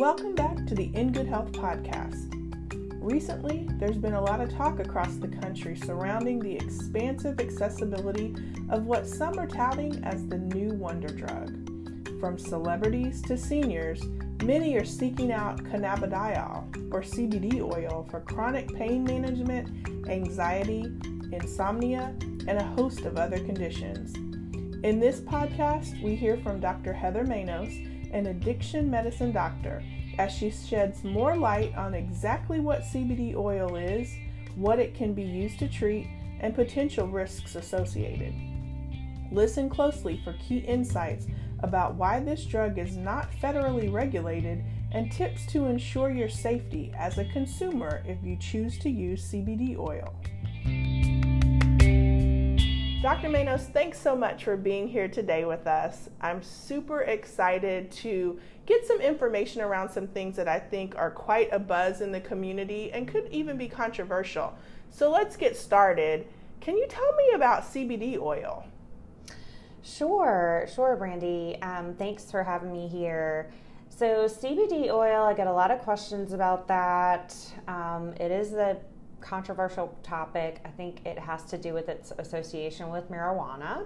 Welcome back to the In Good Health podcast. Recently, there's been a lot of talk across the country surrounding the expansive accessibility of what some are touting as the new wonder drug. From celebrities to seniors, many are seeking out cannabidiol or CBD oil for chronic pain management, anxiety, insomnia, and a host of other conditions. In this podcast, we hear from Dr. Heather Manos, an addiction medicine doctor as she sheds more light on exactly what CBD oil is, what it can be used to treat, and potential risks associated. Listen closely for key insights about why this drug is not federally regulated and tips to ensure your safety as a consumer if you choose to use CBD oil. Dr. Manos, thanks so much for being here today with us. I'm super excited to get some information around some things that I think are quite a buzz in the community and could even be controversial. So let's get started. Can you tell me about CBD oil? Sure, sure, Brandy. Um, thanks for having me here. So, CBD oil, I get a lot of questions about that. Um, it is a controversial topic. I think it has to do with its association with marijuana.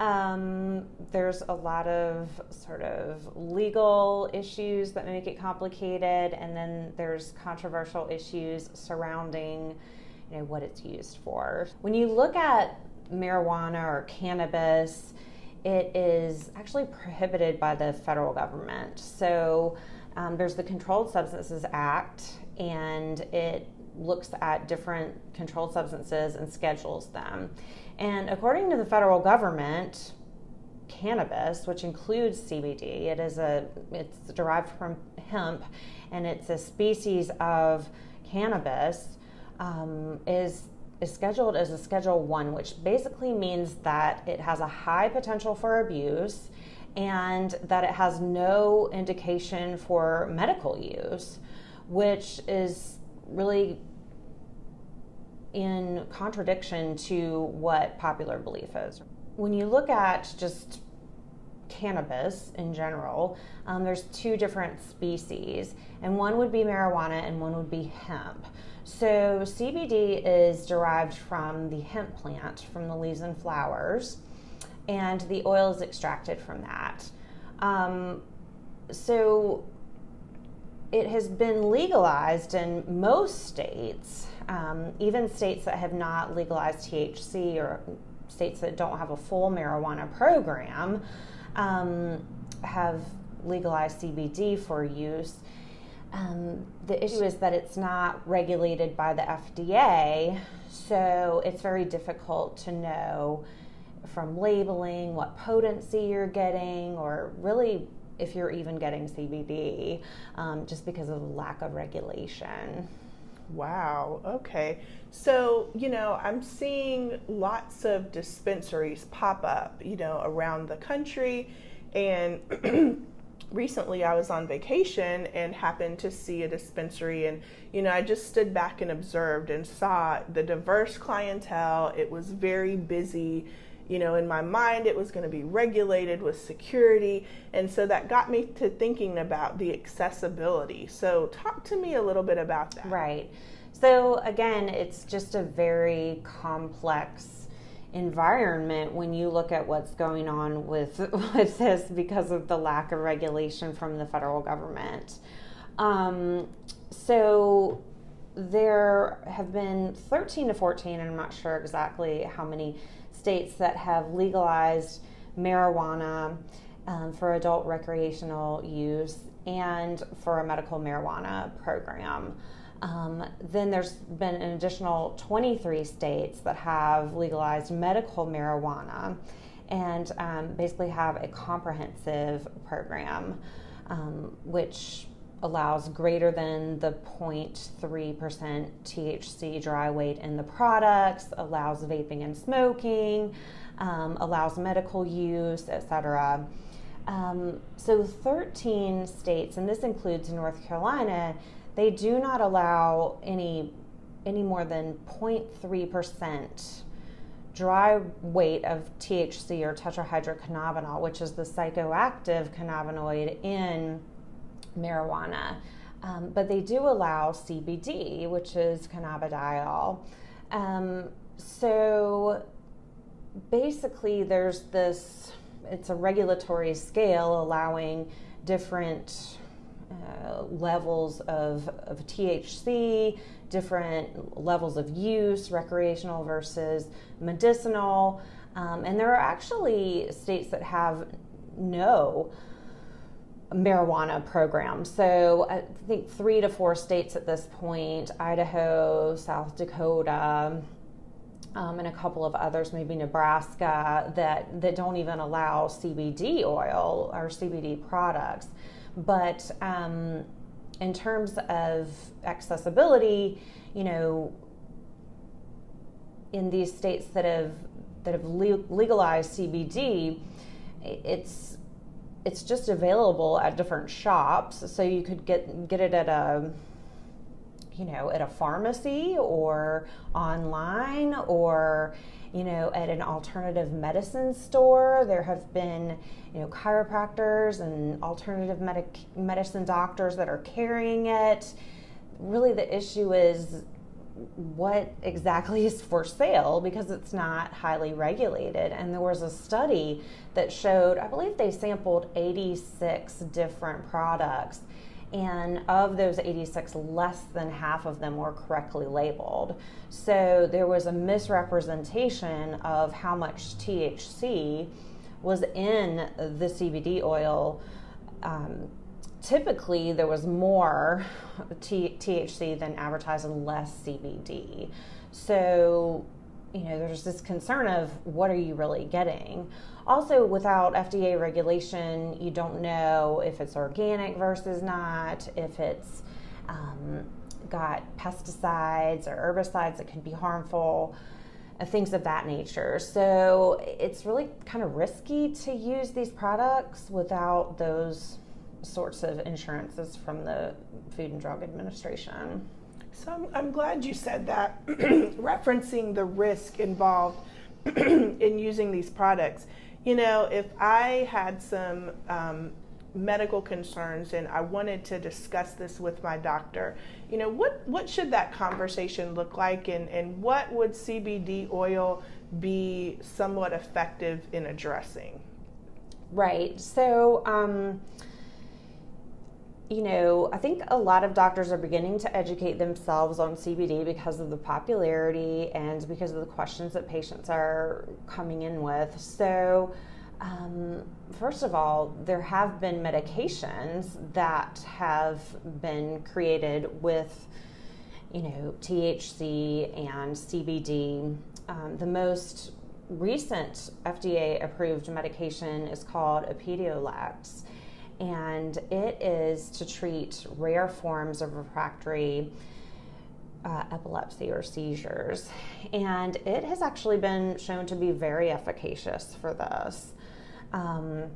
Um, there's a lot of sort of legal issues that make it complicated, and then there's controversial issues surrounding, you know, what it's used for. When you look at marijuana or cannabis, it is actually prohibited by the federal government. So um, there's the Controlled Substances Act, and it looks at different controlled substances and schedules them. And according to the federal government, cannabis, which includes CBD, it is a it's derived from hemp, and it's a species of cannabis, um, is is scheduled as a Schedule One, which basically means that it has a high potential for abuse, and that it has no indication for medical use, which is really in contradiction to what popular belief is. When you look at just cannabis in general, um, there's two different species, and one would be marijuana and one would be hemp. So, CBD is derived from the hemp plant, from the leaves and flowers, and the oil is extracted from that. Um, so, it has been legalized in most states, um, even states that have not legalized THC or states that don't have a full marijuana program um, have legalized CBD for use. Um, the issue is that it's not regulated by the FDA, so it's very difficult to know from labeling what potency you're getting or really if you're even getting CBD, um, just because of lack of regulation. Wow, okay. So, you know, I'm seeing lots of dispensaries pop up, you know, around the country. And recently I was on vacation and happened to see a dispensary. And, you know, I just stood back and observed and saw the diverse clientele. It was very busy you know, in my mind, it was going to be regulated with security. And so that got me to thinking about the accessibility. So, talk to me a little bit about that. Right. So, again, it's just a very complex environment when you look at what's going on with, with this because of the lack of regulation from the federal government. Um, so, there have been 13 to 14, and I'm not sure exactly how many states that have legalized marijuana um, for adult recreational use and for a medical marijuana program. Um, then there's been an additional 23 states that have legalized medical marijuana and um, basically have a comprehensive program, um, which allows greater than the 0.3% THC dry weight in the products, allows vaping and smoking, um, allows medical use, etc. Um, so 13 states, and this includes North Carolina, they do not allow any any more than 0.3% dry weight of THC or tetrahydrocannabinol, which is the psychoactive cannabinoid in marijuana. Um, but they do allow CBD, which is cannabidiol. Um, so basically, there's this, it's a regulatory scale allowing different uh, levels of, of THC, different levels of use, recreational versus medicinal. Um, and there are actually states that have no marijuana program. So I think three to four states at this point Idaho, South Dakota, um, and a couple of others, maybe Nebraska, that, that don't even allow CBD oil or CBD products. But um, in terms of accessibility, you know, in these states that have that have legalized CBD, it's it's just available at different shops. So you could get get it at a you know at a pharmacy or online or you know at an alternative medicine store. There have been you know chiropractors and alternative medic- medicine doctors that are carrying it. Really, the issue is what exactly is for sale because it's not highly regulated. And there was a study that showed, I believe they sampled 86 different products. And of those 86, less than half of them were correctly labeled. So there was a misrepresentation of how much THC was in the CBD oil. Um, typically there was more T- THC than advertised and less CBD. So, you know, there's this concern of what are you really getting? Also, without FDA regulation, you don't know if it's organic versus not, if it's um, got pesticides or herbicides that can be harmful, uh, things of that nature. So, it's really kind of risky to use these products without those sorts of insurances from the Food and Drug Administration. So I'm, I'm glad you said that, referencing the risk involved in using these products. You know, if I had some um, medical concerns and I wanted to discuss this with my doctor, you know, what, what should that conversation look like and, and what would CBD oil be somewhat effective in addressing? Right. So, um, you know, I think a lot of doctors are beginning to educate themselves on CBD because of the popularity and because of the questions that patients are coming in with. So, um, first of all, there have been medications that have been created with, you know, THC and CBD. Um, the most recent FDA approved medication is called Epidiolex and it is to treat rare forms of refractory uh, epilepsy or seizures. And it has actually been shown to be very efficacious for this. Um,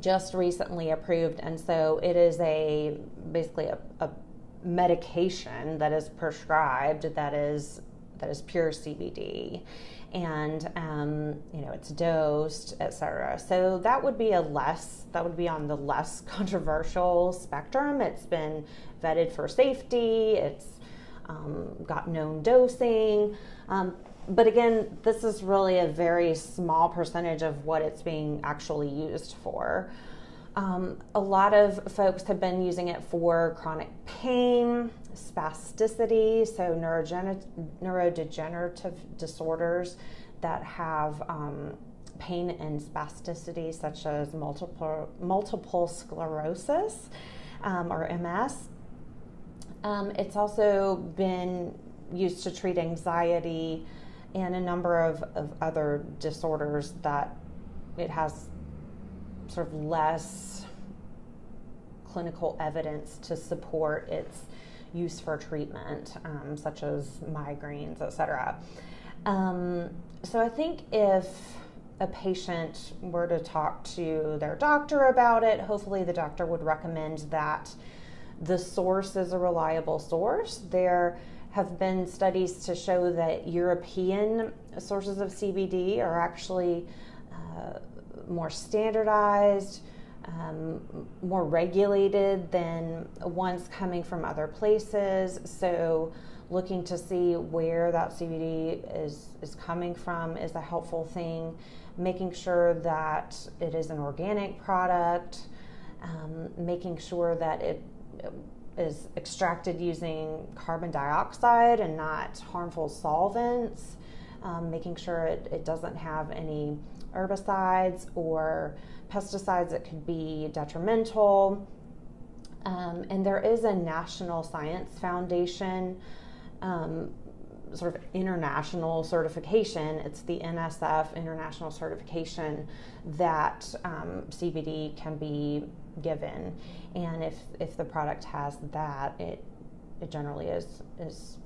just recently approved, and so it is a basically a, a medication that is prescribed that is that is pure CBD and um, you know it's dosed, etc. So that would be a less that would be on the less controversial spectrum. It's been vetted for safety. It's um, got known dosing. Um, but again, this is really a very small percentage of what it's being actually used for. Um, a lot of folks have been using it for chronic pain, spasticity, so neurodegenerative disorders that have um, pain and spasticity, such as multiple, multiple sclerosis um, or MS. Um, it's also been used to treat anxiety and a number of, of other disorders that it has sort of less clinical evidence to support its use for treatment, um, such as migraines, etc. Um, so I think if a patient were to talk to their doctor about it, hopefully the doctor would recommend that the source is a reliable source. There have been studies to show that European sources of CBD are actually uh, more standardized, um, more regulated than ones coming from other places. So, looking to see where that CBD is, is coming from is a helpful thing. Making sure that it is an organic product, um, making sure that it is extracted using carbon dioxide and not harmful solvents, um, making sure it, it doesn't have any herbicides or pesticides that could be detrimental. Um, and there is a National Science Foundation um, sort of international certification. It's the NSF international certification that um, CBD can be given, and if if the product has that, it it generally is is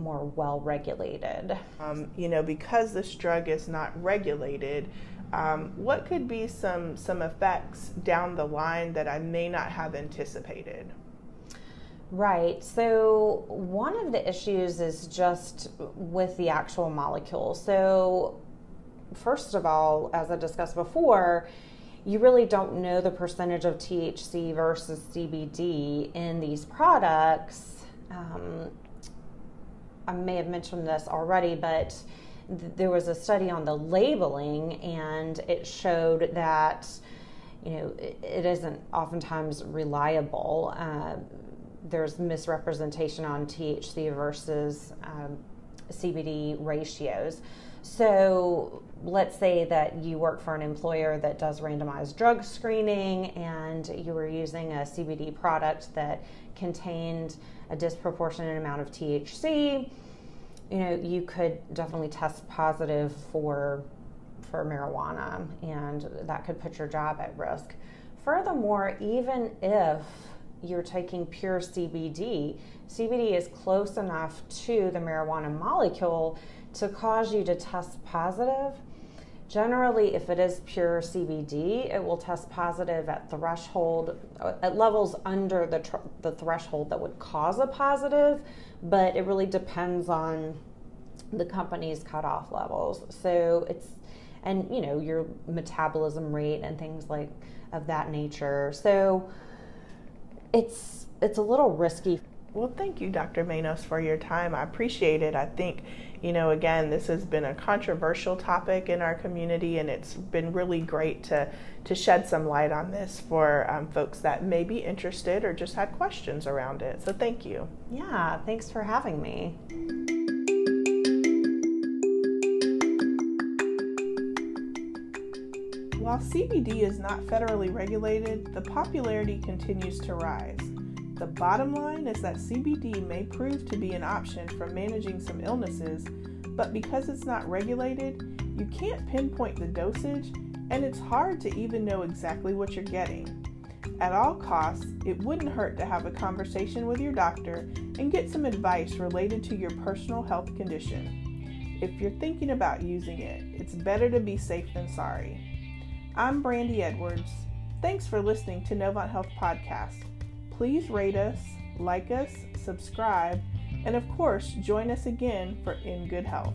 more well regulated. Um, you know, because this drug is not regulated, um, what could be some some effects down the line that I may not have anticipated? Right. So, one of the issues is just with the actual molecule. So, first of all, as I discussed before, you really don't know the percentage of THC versus CBD in these products. Um, I may have mentioned this already, but th- there was a study on the labeling, and it showed that you know it, it isn't oftentimes reliable. Uh, there's misrepresentation on THC versus um, CBD ratios. So let's say that you work for an employer that does randomized drug screening and you were using a CBD product that contained a disproportionate amount of THC, you know, you could definitely test positive for for marijuana and that could put your job at risk. Furthermore, even if you're taking pure CBD, CBD is close enough to the marijuana molecule to cause you to test positive. Generally, if it is pure CBD, it will test positive at threshold, uh, at levels under the, tr- the threshold that would cause a positive, but it really depends on the company's cutoff levels. So it's, and you know, your metabolism rate and things like of that nature. So it's, it's a little risky. Well, thank you, Dr. Manos, for your time. I appreciate it. I think you know, again, this has been a controversial topic in our community, and it's been really great to, to shed some light on this for um, folks that may be interested or just had questions around it. So, thank you. Yeah, thanks for having me. While CBD is not federally regulated, the popularity continues to rise. The bottom line is that CBD may prove to be an option for managing some illnesses, but because it's not regulated, you can't pinpoint the dosage and it's hard to even know exactly what you're getting. At all costs, it wouldn't hurt to have a conversation with your doctor and get some advice related to your personal health condition. If you're thinking about using it, it's better to be safe than sorry. I'm Brandy Edwards. Thanks for listening to Novant Health Podcast please rate us, like us, subscribe, and of course, join us again for In Good Health.